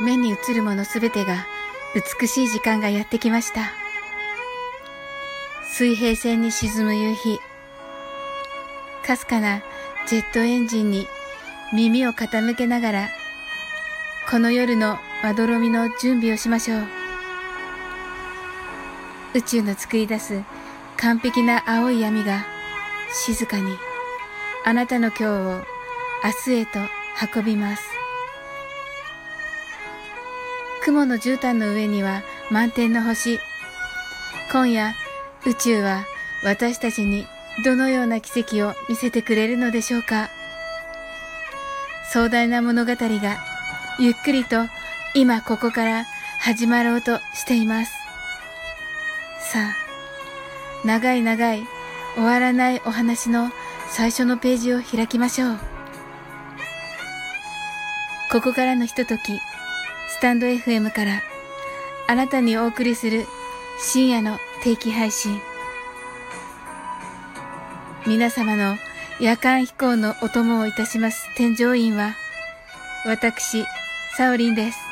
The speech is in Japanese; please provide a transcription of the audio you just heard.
目に映るものすべてが美しい時間がやってきました。水平線に沈む夕日。かすかなジェットエンジンに耳を傾けながら、この夜のまどろみの準備をしましょう。宇宙の作り出す完璧な青い闇が静かにあなたの今日を明日へと運びます。雲の絨毯の上には満天の星。今夜宇宙は私たちにどのような奇跡を見せてくれるのでしょうか壮大な物語がゆっくりと今ここから始まろうとしています。さあ、長い長い終わらないお話の最初のページを開きましょう。ここからのひととき、スタンド FM からあなたにお送りする深夜の定期配信。皆様の夜間飛行のお供をいたします添乗員は、私、サオリンです。